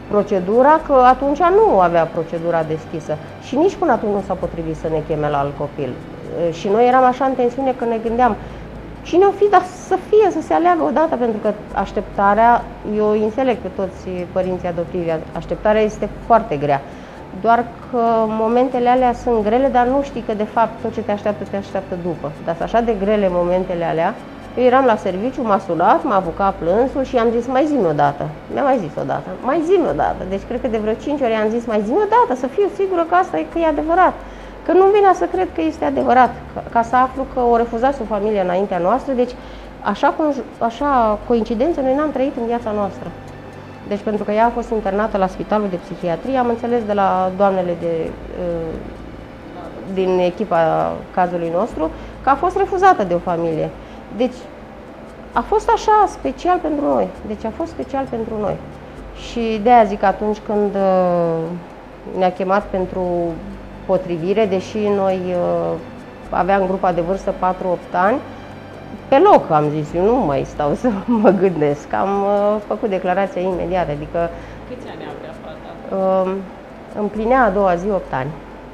procedura, că atunci nu avea procedura deschisă și nici până atunci nu s-a potrivit să ne cheme la alt copil. Uh, și noi eram așa în tensiune că ne gândeam cine o fi, dar să fie, să se aleagă odată, pentru că așteptarea, eu înțeleg pe toți părinții adoptivi, așteptarea este foarte grea. Doar că momentele alea sunt grele, dar nu știi că de fapt tot ce te așteaptă, te așteaptă după. Dar sunt așa de grele momentele alea. Eu eram la serviciu, m-a sunat, m-a apucat plânsul și am zis mai zi o dată. Mi-a mai zis o dată, mai zi o dată. Deci cred că de vreo 5 ori am zis mai zi o dată, să fiu sigură că asta e, că e adevărat. Că nu vine să cred că este adevărat, ca, ca să aflu că o refuzase o familie înaintea noastră, deci așa, așa coincidență noi n-am trăit în viața noastră. Deci pentru că ea a fost internată la spitalul de psihiatrie, am înțeles de la doamnele de, uh, din echipa cazului nostru că a fost refuzată de o familie. Deci a fost așa special pentru noi. Deci a fost special pentru noi. Și de aia zic că atunci când uh, ne-a chemat pentru potrivire, deși noi uh, aveam grupa de vârstă 4-8 ani, pe loc am zis, eu nu mai stau să mă gândesc. Am uh, făcut declarația imediat, adică... Câți ani avea fata? Uh, împlinea a doua zi 8 ani.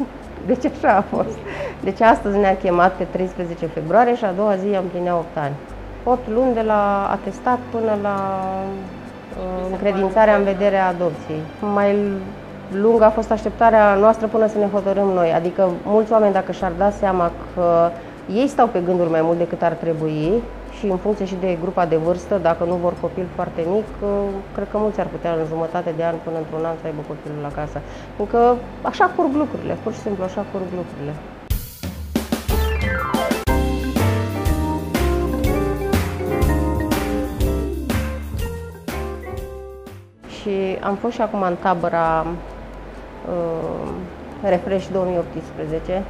Deci așa a fost. Deci astăzi ne-a chemat pe 13 februarie și a doua zi împlinea 8 ani. 8 luni de la atestat până la uh, încredințarea în vederea adopției. Mai lungă a fost așteptarea noastră până să ne hotărâm noi. Adică mulți oameni, dacă și-ar da seama că ei stau pe gânduri mai mult decât ar trebui și în funcție și de grupa de vârstă, dacă nu vor copil foarte mic, cred că mulți ar putea în jumătate de an până într-un an să aibă copilul la casă. Încă așa curg lucrurile, pur și simplu așa curg lucrurile. și am fost și acum în tabăra uh, Refresh 2018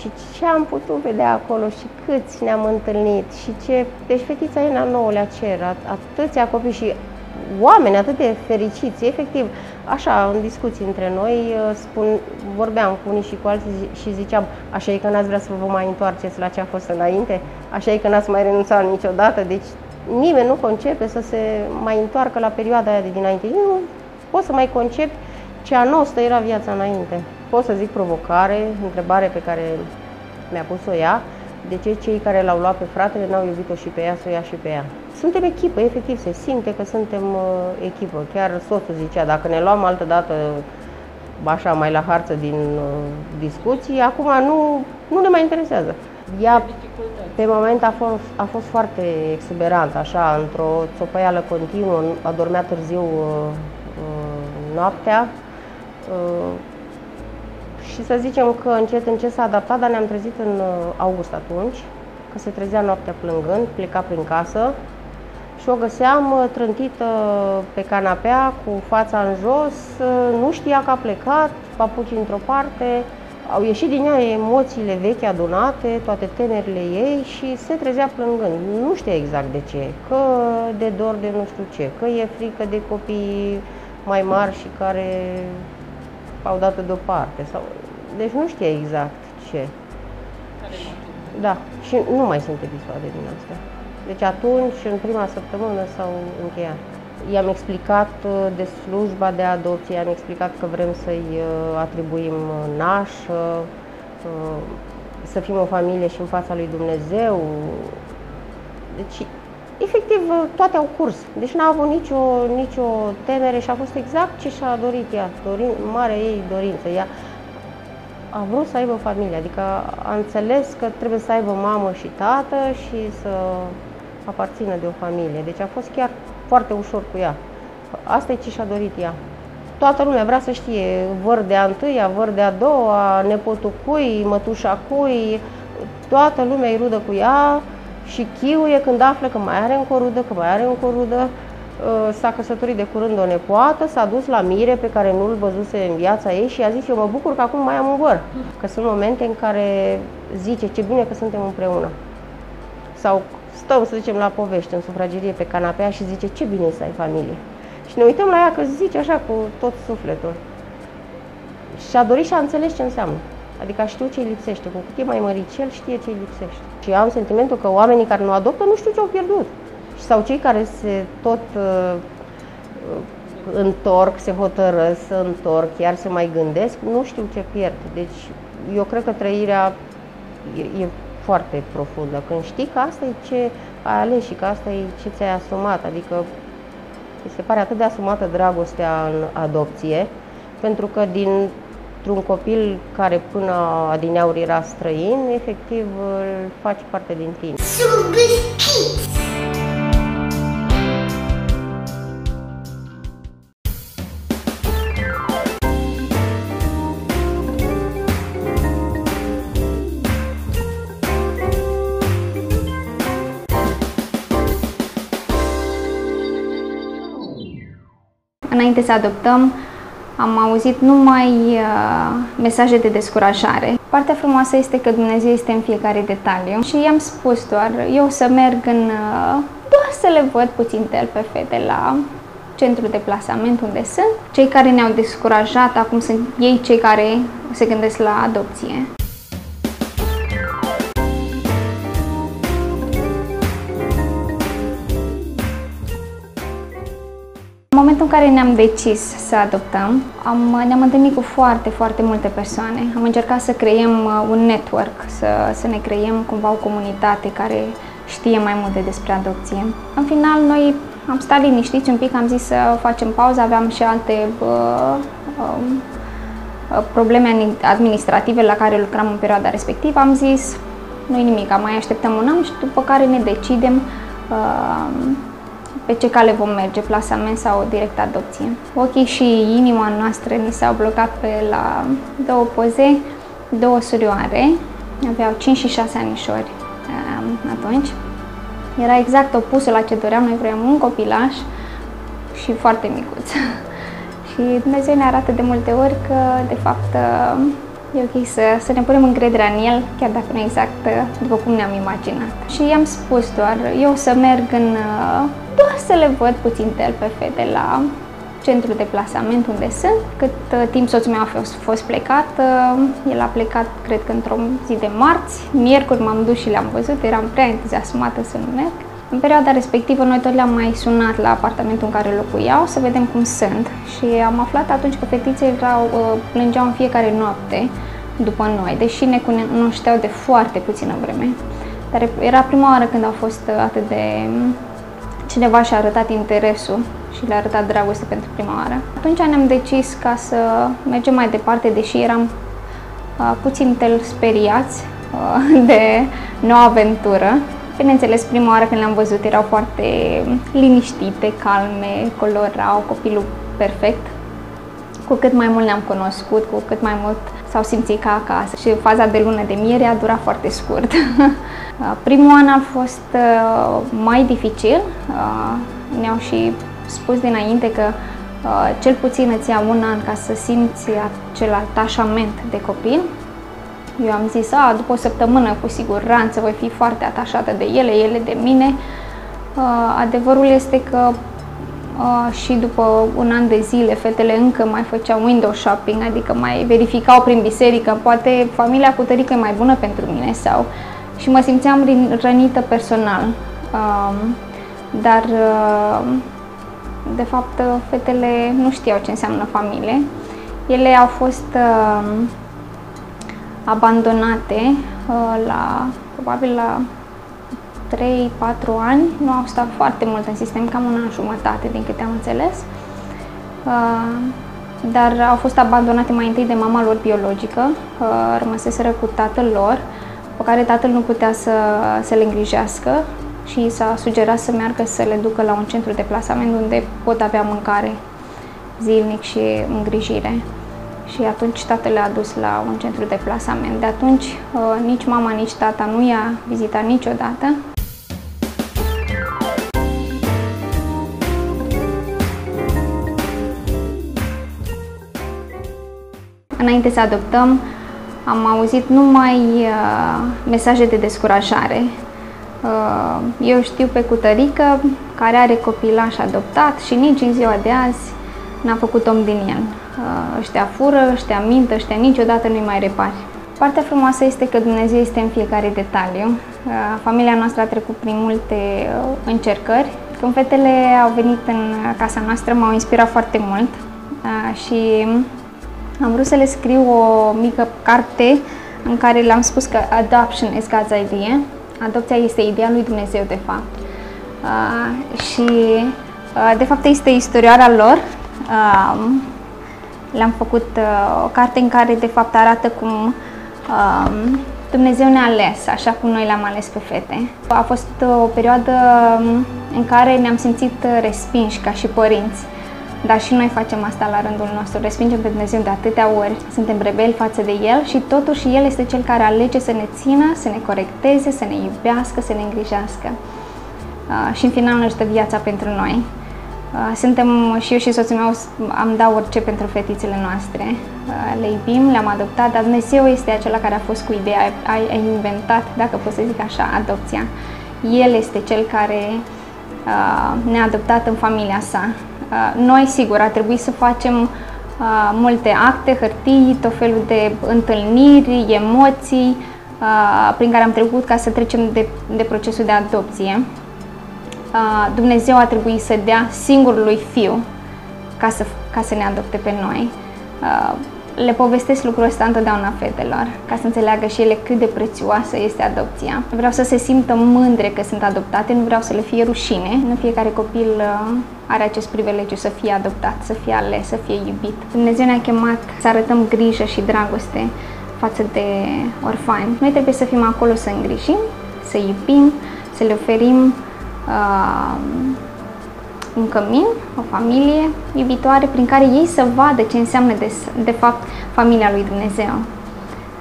și ce am putut vedea acolo și câți ne-am întâlnit și ce... Deci fetița e în nouălea cer, atâția copii și oameni atât de fericiți, efectiv, așa, în discuții între noi, uh, spun, vorbeam cu unii și cu alții și ziceam, așa e că n-ați vrea să vă mai întoarceți la ce a fost înainte, așa e că n-ați mai renunțat niciodată, deci nimeni nu concepe să se mai întoarcă la perioada aia de dinainte. Eu nu pot să mai concep ce anostă era viața înainte. Pot să zic provocare, întrebare pe care mi-a pus-o ea, de ce cei care l-au luat pe fratele n-au iubit-o și pe ea să o ia și pe ea. Suntem echipă, efectiv, se simte că suntem uh, echipă. Chiar soțul zicea, dacă ne luam altă dată așa mai la harță din uh, discuții, acum nu, nu ne mai interesează. Ea, pe moment, a fost, a fost foarte exuberant, așa, într-o țopăială continuă, adormea târziu uh, uh, noaptea. Uh, și să zicem că încet, încet s-a adaptat, dar ne-am trezit în uh, august atunci, că se trezea noaptea plângând, pleca prin casă și o găseam uh, trântită pe canapea, cu fața în jos, uh, nu știa că a plecat, papuci într-o parte, au ieșit din ea emoțiile vechi adunate, toate temerile ei și se trezea plângând. Nu știa exact de ce, că de dor de nu știu ce, că e frică de copii mai mari și care au dat-o deoparte. Sau... Deci nu știa exact ce. Da, și nu mai sunt episoade din astea. Deci atunci, în prima săptămână, s-au încheiat. I-am explicat uh, de slujba de adopție, i-am explicat că vrem să-i uh, atribuim uh, naș, să fim o familie și în fața lui Dumnezeu. Deci, efectiv, toate au curs. Deci n-a avut nicio, nicio temere și a fost exact ce și-a dorit ea, dorin, marea ei dorință. Ea a vrut să aibă familie, adică a înțeles că trebuie să aibă mamă și tată și să aparțină de o familie. Deci a fost chiar foarte ușor cu ea. Asta e ce și-a dorit ea. Toată lumea vrea să știe văr de a întâia, văr de a doua, nepotul cui, mătușa cui, toată lumea e rudă cu ea și chiuie când află că mai are încă o rudă, că mai are încă o rudă. Uh, s-a căsătorit de curând o nepoată, s-a dus la mire pe care nu-l văzuse în viața ei și a zis eu mă bucur că acum mai am un văr. Că sunt momente în care zice ce bine că suntem împreună. Sau stăm, să zicem, la povești în sufragerie pe canapea și zice ce bine să ai familie. Și ne uităm la ea că zice așa cu tot sufletul. Și a dorit și a înțeles ce înseamnă. Adică a știut ce îi lipsește. Cu cât e mai măricel, știe ce îi lipsește. Și am sentimentul că oamenii care nu adoptă nu știu ce au pierdut. Sau cei care se tot uh, întorc, se hotărăsc să întorc, chiar se mai gândesc, nu știu ce pierd. Deci eu cred că trăirea e, e foarte profundă. Când știi că asta e ce ai ales și că asta e ce ți-ai asumat, adică mi se pare atât de asumată dragostea în adopție, pentru că din un copil care până adineauri era străin, efectiv îl faci parte din tine. Înainte să adoptăm, am auzit numai uh, mesaje de descurajare. Partea frumoasă este că Dumnezeu este în fiecare detaliu și i-am spus doar, eu să merg în, uh, doar să le văd puțin el pe fete la centrul de plasament unde sunt. Cei care ne-au descurajat acum sunt ei cei care se gândesc la adopție. În momentul în care ne-am decis să adoptăm, am, ne-am întâlnit cu foarte, foarte multe persoane. Am încercat să creăm uh, un network, să, să ne creăm cumva o comunitate care știe mai multe despre adopție. În final, noi am stat liniștiți un pic, am zis să facem pauză, aveam și alte uh, um, probleme administrative la care lucram în perioada respectivă, am zis nu-i nimic, mai așteptăm un an și după care ne decidem um, pe ce cale vom merge, plasament sau direct adopție. Ochii și inima noastră ni s-au blocat pe la două poze, două surioare, aveau 5 și 6 anișori um, atunci. Era exact opusul la ce doream, noi vroiam un copilaș și foarte micuț. și Dumnezeu ne arată de multe ori că, de fapt, e ok să, să ne punem încrederea în El, chiar dacă nu exact după cum ne-am imaginat. Și i-am spus doar, eu să merg în, doar să le văd puțin tel pe fete la centru de plasament unde sunt. Cât uh, timp soțul meu a fost, fost plecat, uh, el a plecat, cred că într-o zi de marți. Miercuri m-am dus și le-am văzut, eram prea entuziasmată să nu merg. În perioada respectivă, noi tot le-am mai sunat la apartamentul în care locuiau să vedem cum sunt și am aflat atunci că fetițele erau, uh, plângeau în fiecare noapte după noi, deși ne cunoșteau de foarte puțină vreme. Dar era prima oară când au fost atât de... cineva și-a arătat interesul și le-a arătat dragoste pentru prima oară. Atunci ne-am decis ca să mergem mai departe, deși eram uh, puțin tel speriați uh, de noua aventură. Bineînțeles, prima oară când le-am văzut erau foarte liniștite, calme, colorau, copilul perfect. Cu cât mai mult ne-am cunoscut, cu cât mai mult s-au simțit ca acasă. Și faza de lună de miere a durat foarte scurt. Primul an a fost uh, mai dificil, ne-au și spus dinainte că uh, cel puțin îți ia un an ca să simți acel atașament de copil. Eu am zis, a, după o săptămână cu siguranță voi fi foarte atașată de ele, ele de mine. Uh, adevărul este că uh, și după un an de zile fetele încă mai făceau window shopping, adică mai verificau prin biserică, poate familia cu tărică e mai bună pentru mine sau... Și mă simțeam rănită personal. Uh, dar uh, de fapt, fetele nu știau ce înseamnă familie. Ele au fost uh, abandonate uh, la, probabil la 3-4 ani. Nu au stat foarte mult în sistem, cam un an jumătate, din câte am înțeles. Uh, dar au fost abandonate mai întâi de mama lor biologică, uh, rămăseseră cu tatăl lor, pe care tatăl nu putea să, să le îngrijească și s-a sugerat să meargă să le ducă la un centru de plasament unde pot avea mâncare zilnic și îngrijire. Și atunci tatăl le-a dus la un centru de plasament. De atunci uh, nici mama, nici tata nu i-a vizitat niciodată. Înainte să adoptăm, am auzit numai uh, mesaje de descurajare Uh, eu știu pe cutărică care are copilaș adoptat și nici în ziua de azi n-a făcut om din el. Uh, ăștia fură, ăștia mint, ăștia niciodată nu-i mai repari. Partea frumoasă este că Dumnezeu este în fiecare detaliu. Uh, familia noastră a trecut prin multe încercări. Când fetele au venit în casa noastră, m-au inspirat foarte mult și am vrut să le scriu o mică carte în care le-am spus că adoption is God's idea Adopția este ideea lui Dumnezeu, de fapt. Uh, și, uh, de fapt, este istorioara lor. Uh, le-am făcut uh, o carte în care, de fapt, arată cum uh, Dumnezeu ne-a ales, așa cum noi le-am ales pe fete. A fost o perioadă în care ne-am simțit respinși ca și părinți. Dar și noi facem asta la rândul nostru, respingem pe Dumnezeu de atâtea ori, suntem rebeli față de El și totuși El este Cel care alege să ne țină, să ne corecteze, să ne iubească, să ne îngrijească. Uh, și în final își dă viața pentru noi. Uh, suntem, și eu și soțul meu am dat orice pentru fetițele noastre. Uh, le iubim, le-am adoptat, dar Dumnezeu este acela care a fost cu ideea, a, a inventat, dacă pot să zic așa, adopția. El este Cel care ne-a adoptat în familia sa Uh, noi, sigur, a trebuit să facem uh, multe acte, hârtii, tot felul de întâlniri, emoții uh, prin care am trecut ca să trecem de, de procesul de adopție. Dumnezeu a trebuit să dea singurului fiu ca să, ca să ne adopte pe noi. le povestesc lucrul ăsta întotdeauna fetelor, ca să înțeleagă și ele cât de prețioasă este adopția. Vreau să se simtă mândre că sunt adoptate, nu vreau să le fie rușine. Nu fiecare copil uh, are acest privilegiu să fie adoptat, să fie ales, să fie iubit. Dumnezeu ne-a chemat să arătăm grijă și dragoste față de orfani. Noi trebuie să fim acolo să îngrijim, să iubim, să le oferim uh, un cămin, o familie iubitoare prin care ei să vadă ce înseamnă de, de fapt familia lui Dumnezeu,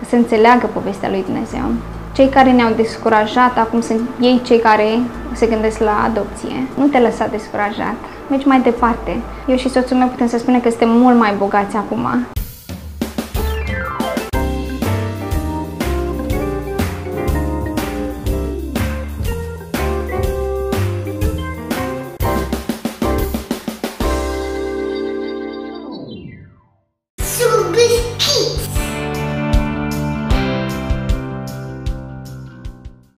să înțeleagă povestea lui Dumnezeu. Cei care ne-au descurajat acum sunt ei cei care se gândesc la adopție. Nu te lăsa descurajat, mergi mai departe. Eu și soțul meu putem să spunem că suntem mult mai bogați acum.